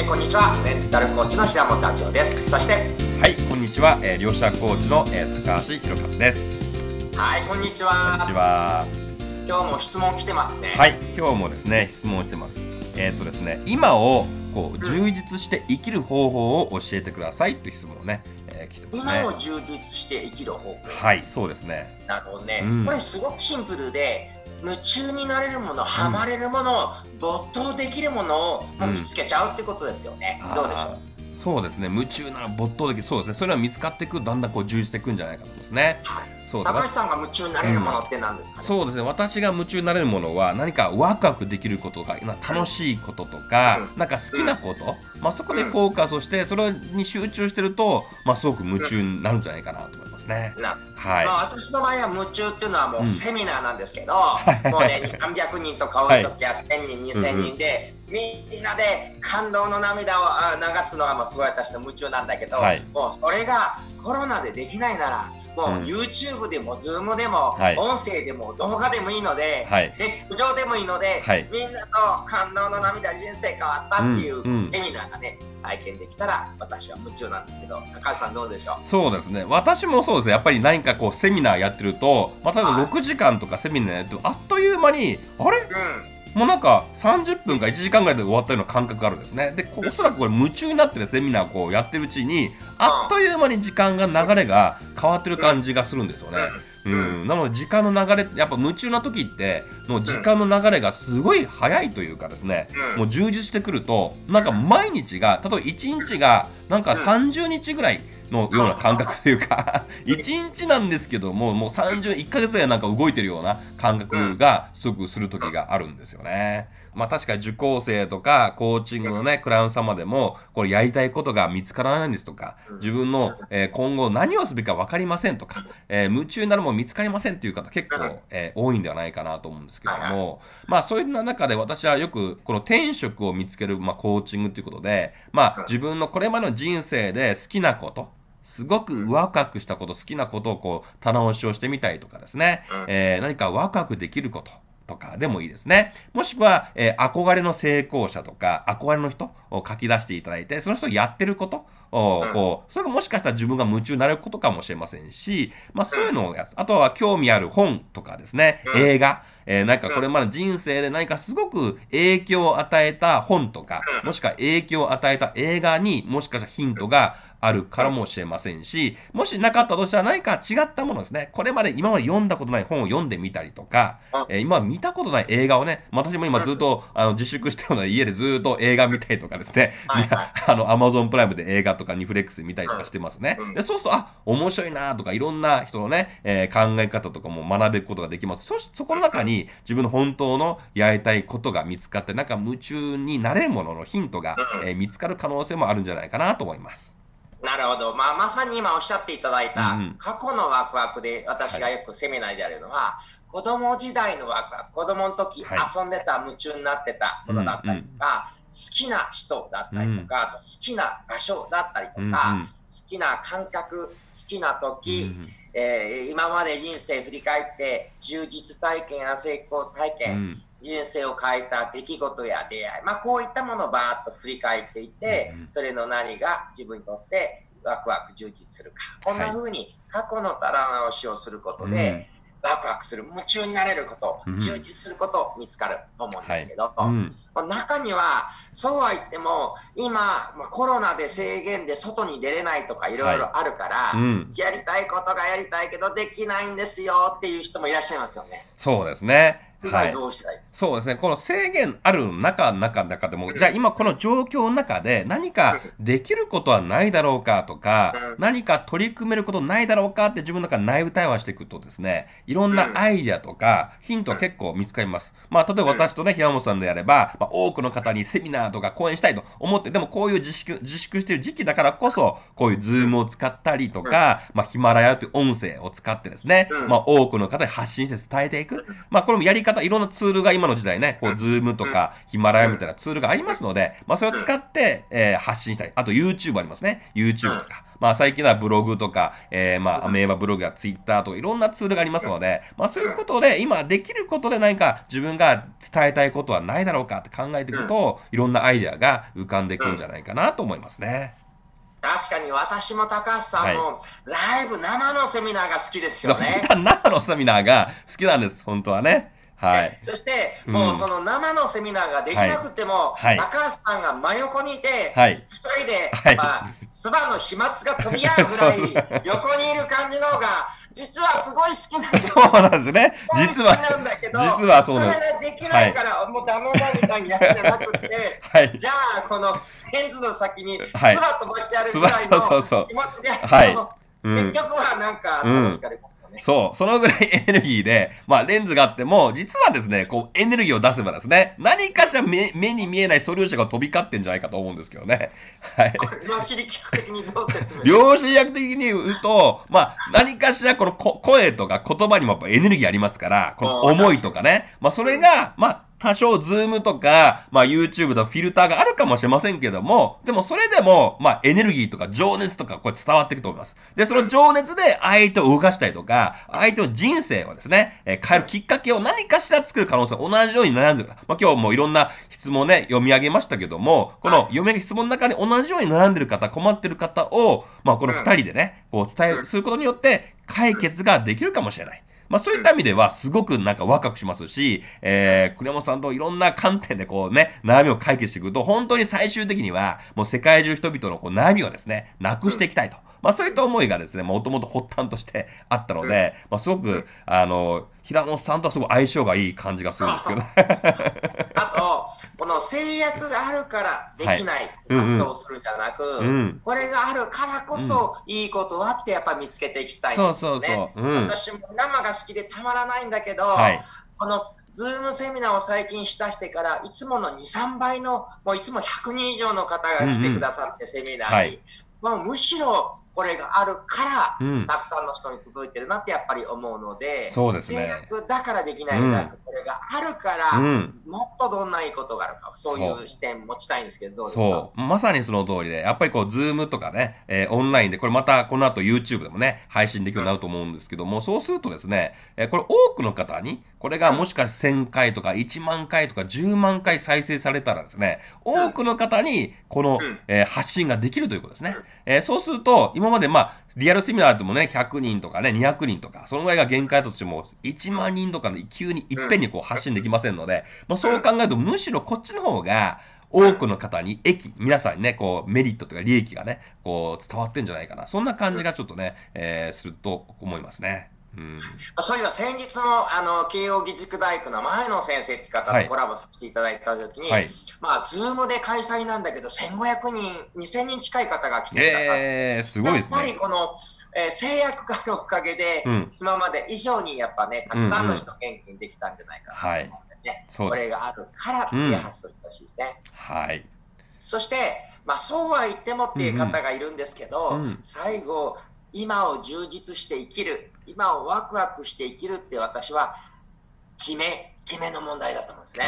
えーこんにちは。メンタルコーチの平本明夫です。そして、はい、こんにちは。えー、両者コーチの、えー、高橋弘和です。はい、こんにちこんは。にちは。今日も質問来てますね。はい、今日もですね、質問してます。えっ、とですね、今をこう充実して生きる方法を教えてくださいという質問をね、えー、来てますね今を。充実して生きる方法。はい、そうですね。なるほどね、うんこれすごくシンプルで、夢中になれるもの、ハマれるもの、没頭できるものをもう見つけちゃうってことですよね。どうでしょう？そうですね、夢中なら没頭できる、そうですね、それは見つかっていく、だんだんこう充実していくんじゃないかと思いますね。はい高橋さんが夢中になれるものって何ですかね、そうですね。私が夢中になれるものは何かワクワクできることがな楽しいこととか、うなんか好きなこと、まあ、そこでフォーカスをしてそれに集中してると、まあ、すごく夢中になるんじゃないかなと思いますね。なはい、まあ、私の場合は夢中っていうのはもううんセミナーなんですけど、いもうね300人とか多い時は1000人、2000人で、みんなで感動の涙をあ流すのがもうすごい私の夢中なんだけど、はい。もうそれがコロナでできないならもううん。YouTube でも Zoom でも、はい。音声でも動画でもいいので、はい。ネット上でもいいので、はい。みんなと感動の涙人生変わったっていうセミナーがね、体験できたら私は夢中なんですけど高橋さんどうでしょう？そうですね。私もそうですねやっぱり何かこうセミナーやってると、まあ、多分はい。6時間とかセミナーやってるとあっという間にあれ？うんもうなんか30分か1時間ぐらいで終わったような感覚があるんですね。で、こおそらくこれ夢中になってるセミナーをこうやってるうちに、あっという間に時間が流れが変わってる感じがするんですよね。うん、なので時間の流れ、やっぱ夢中な時って、の時間の流れがすごい早いというかですね、うん。もう充実してくると、なんか毎日が、例えば1日がなんか30日ぐらいのような感覚というか、1日なんですけども、もう31ヶ月ぐらいなんか動いてるような感覚がすごくする時があるんですよね。まあ確かに受講生とかコーチングのね、クライアント様でも、これやりたいことが見つからないんですとか、自分の、えー今後何をすべきか分かりませんとか、えー夢中になるもの見つかりませんっていう方結構、えー多いんではないかなと思うんですけども、まあそういう中で私はよくこの転職を見つける、まあ、コーチングということで、まあ自分のこれまでの人生で好きなこと、すごくワクワクしたこと、好きなことをこう棚押しをしてみたりとかですね、うん。えー何かワクワクできることとかでもいいですね。もしくは、えー憧れの成功者とか、憧れの人を書き出していただいて、その人やってることをうん。こう、それがもしかしたら自分が夢中になれることかもしれませんし、まあそういうのをやつ、あとは興味ある本とかですね、うん。映画、えーなんかこれまで人生で何かすごく影響を与えた本とか、うん。もしくは影響を与えた映画にもしかしたらヒントがあるからもしれませんし、もしなかったとしたら何か違ったものですね。これまで今まで読んだことない本を読んでみたりとか、うんえー今見たことない映画をね、私も今ずっとあの自粛してるので家でずっと映画見たりとかですね、はいはいあの Amazon プライムで映画とかニフレックス見たりとかしてますね。うんでそうすると、あ面白いなとか、いろんな人のね、えー考え方とかも学べることができます。そしそこの中に自分の本当のやりたいことが見つかって、なんか夢中になれるもののヒントが、うんえー見つかる可能性もあるんじゃないかなと思います。なるほど、まあ、まさに今おっしゃっていただいた、うん。うん過去のワクワクで私がよくセミナーでやるのは、子供時代のワクワク子供の時はい。遊んでた、夢中になってたものだったりとか、好きな人だったりとか、あと好きな場所だったりとか、うんうん。好きな感覚好きな時、うんえー今まで人生振り返って充実体験や成功体験、うん。人生を変えた出来事や出会い、まあ、こういったものをバーッと振り返っていって、うんうん。それの何が自分にとってワクワク充実するか。こんな風に過去の棚直しをすることで、ワクワクする夢中になれること、うん。充実すること見つかると思うんですけど、うん。中にはそうは言っても今、まあ、コロナで制限で外に出れないとかいろいろあるから、うん。やりたいことがやりたいけどできないんですよっていう人もいらっしゃいますよね。そうですね。はい。どうしたらいそうですね、この制限ある中、中、中でも、じゃあ今この状況の中で何かできることはないだろうかとかうん、何か取り組めることないだろうかって自分の中で内部対話していくとですね、いろんなアイデアとかヒントは結構見つかります。まあ例えば私とね、平本さんであれば、まあ、多くの方にセミナーとか講演したいと思って、でもこういう自粛、自粛している時期だからこそ、こういうズームを使ったりとか、まあヒマラヤという音声を使ってですね、うん。まあ多くの方に発信して伝えていく。まあこれもやり方方、いろんなツールが今の時代ね、こう、ズームとかヒマラヤみたいなツールがありますので、まあ、それを使って、えー、発信したい。あと YouTube ありますね。YouTube とか。まあ、最近はブログとか、えー、まあ、アメーバブログやツイッターとかいろんなツールがありますので、まあ、そういうことで、今できることで何か自分が伝えたいことはないだろうかって考えていくと、いろんなアイデアが浮かんでくるんじゃないかなと思いますね。確かに私も高橋さんも、ライブ生のセミナーが好きですよね。生のセミナーが好きなんです、本当はね。はい、そして、うん、もうその生のセミナーができなくても、はい、高橋さんが真横にいて、はい、2人で、はい、まあ、唾の飛沫が飛び合うぐらい横にいる感じの方が、実はすごい好きなんです。そうなんですね。実は。なんだけど、実はそうそれができないから、もうダメだみたいなやつじゃなくて、はい、じゃあ、このレンズの先に唾飛ばしてやるぐらいの気持ちで、はい、結局はなんか楽しかった。ね。そう、そのぐらい エネルギーで、まあレンズがあっても、実はですね、こうエネルギーを出せばですね、何かしら目目に見えない素粒子が飛び交ってんじゃないかと思うんですけどね。はい。量子力学的にどう説明量子力的に言うと、まあ何かしらこの声とか言葉にもやっぱエネルギーありますから、この思いとかね、まあそれが、まあ多少ズームとか、まあ YouTube とかフィルターがあるかもしれませんけども、でもそれでも、まあエネルギーとか情熱とかこれ伝わっていくと思います。で、その情熱で相手を動かしたりとか、相手の人生をですね、えー、変えるきっかけを何かしら作る可能性、同じように悩んでる。まあ今日もいろんな質問ね、読み上げましたけども、この読み上げ質問の中に同じように悩んでる方、困ってる方を、まあこの二人でね、こう伝えすることによって解決ができるかもしれない。まあそういった意味ではすごくなんか若くしますし、えー、栗山さんといろんな観点でこうね、悩みを解決していくと、本当に最終的にはもう世界中人々のこう悩みをですね、なくしていきたいと。まあそういった思いがですね、もともと発端としてあったので、まあすごく、あの、平本さんとはすごい相性がいい感じがするんですけど。ね、この制約があるからできない発想をするんじゃなく、はいうん。うん、これがあるからこそいいことはってやっぱ見つけていきたいんですよね。そうそうそう、うん、私も生が好きでたまらないんだけど、はい、このズームセミナーを最近したしてから、いつもの2、3倍の、もういつも100人以上の方が来てくださって、セミナーに、はい、まあ、むしろこれがあるから、うん、たくさんの人に届いてるなってやっぱり思うので、そうですね。だからできないうん、これがあるから、うん、もっとどんないいことがあるか、そういう視点持ちたいんですけど、どうですか？そう、まさにその通りで、やっぱりこう、ズームとかね、えー、オンラインで、これまたこの後 YouTube でもね、配信できるようになると思うんですけども、そうするとですね、えー、これ多くの方に、これがもしかして1000回とか1万回とか10万回再生されたらですね、多くの方にこの、えー、発信ができるということですね。えー、そうすると、今までまあ、リアルセミナーでもね、100人とかね、200人とか、そのぐらいが限界だとしても、1万人とかで急にいっぺんにこう発信できませんので、まあ、そう考えると、むしろこっちの方が、多くの方に、益、皆さんにね、こう、メリットとか利益がね、こう、伝わってんじゃないかな。そんな感じがちょっとね、えー、すると思いますね。うん、そういえば先日のあの慶應義塾大学の前野先生って方とコラボさせていただいたときに、はい、まあ、ズームで開催なんだけど、1500人、2000人近い方が来てくださって、えー、すごいですね。やっぱりこの、えー、制約があるおかげで、うん、今まで以上にやっぱね、たくさんの人元気にできたんじゃないかなと思ってね、うんうん、これがあるからっていう発想してほしいですね。うん、はい。そして、まあ、そうは言ってもっていう方がいるんですけど、うんうん、最後、今を充実して生きる、今をワクワクして生きるって私は決め、決めの問題だと思うんですね。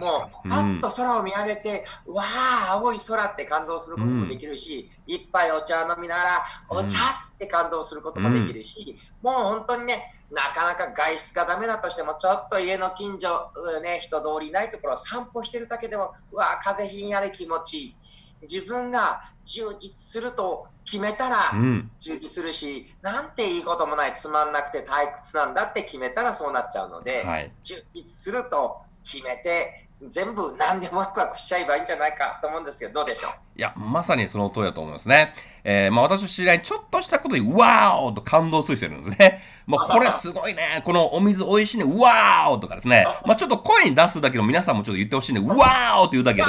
もう、パッと空を見上げて、うん、わあ、青い空って感動することもできるし、うん、一杯お茶を飲みながら、お茶って感動することもできるし、うん、もう本当にね、なかなか外出がダメだとしても、ちょっと家の近所、ね、人通りないところを散歩してるだけでも、うわあ、風ひんやり気持ちいい。自分が充実すると決めたら充実するし、うん、なんていいこともない、つまんなくて退屈なんだって決めたらそうなっちゃうので、はい、充実すると決めて、全部何でもワクワクしちゃえばいいんじゃないかと思うんですけど、どうでしょう？いや、まさにその通りだと思いますね。えー、まあ私の知り合い、ちょっとしたことに、ワーオと感動する人いるんですね。まあこれすごいね。このお水美味しいね。ワーオとかですね。まあちょっと声に出すだけの皆さんもちょっと言ってほしいね。ワーオって言うだけで、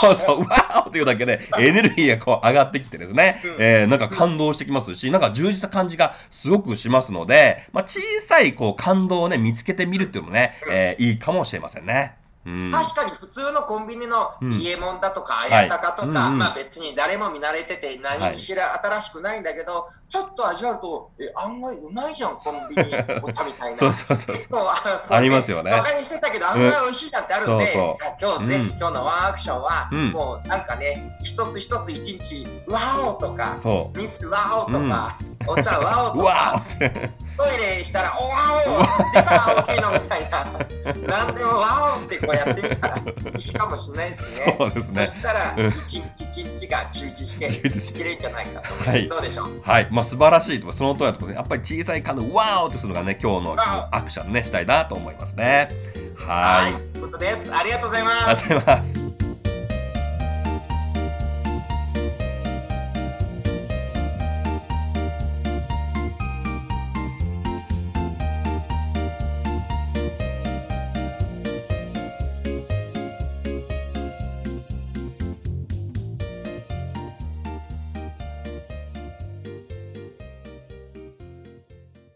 そうそう、ワーオって言うだけで、エネルギーがこう上がってきてですね。えー、なんか感動してきますし、なんか充実した感じがすごくしますので、まあ小さいこう感動をね、見つけてみるっていうのもね、えー、いいかもしれませんね。うん、確かに普通のコンビニの伊右衛門だとか、綾鷹とか、はい、まあ別に誰も見慣れてて何にしら新しくないんだけど、はい、ちょっと味わうと、え、案外うまいじゃん、コンビニお茶みたいな。そうそうそう。ありますよね。バカにしてたけど、案外美味しいじゃんってあるんで、うん、今日ぜひ今日のワンアクションは、うん、もうなんかね、一つ一つ一日、ワオとか、蜜ワオとか、お茶ワオとか。トイレしたら、おわお出た大きいのみたいな、なんでもわおってこうやってみたらいいかもしれないですね。そうですね。そしたら一、一日が充実していけるんじゃないかと思います。はい、どうでしょう？はい、まあ素晴らしいとその通りだとやっぱり小さい感のわおってするのがね、今日のアクションねしたいなと思いますね。はい。ということです。ありがとうございます。ありがとうございます。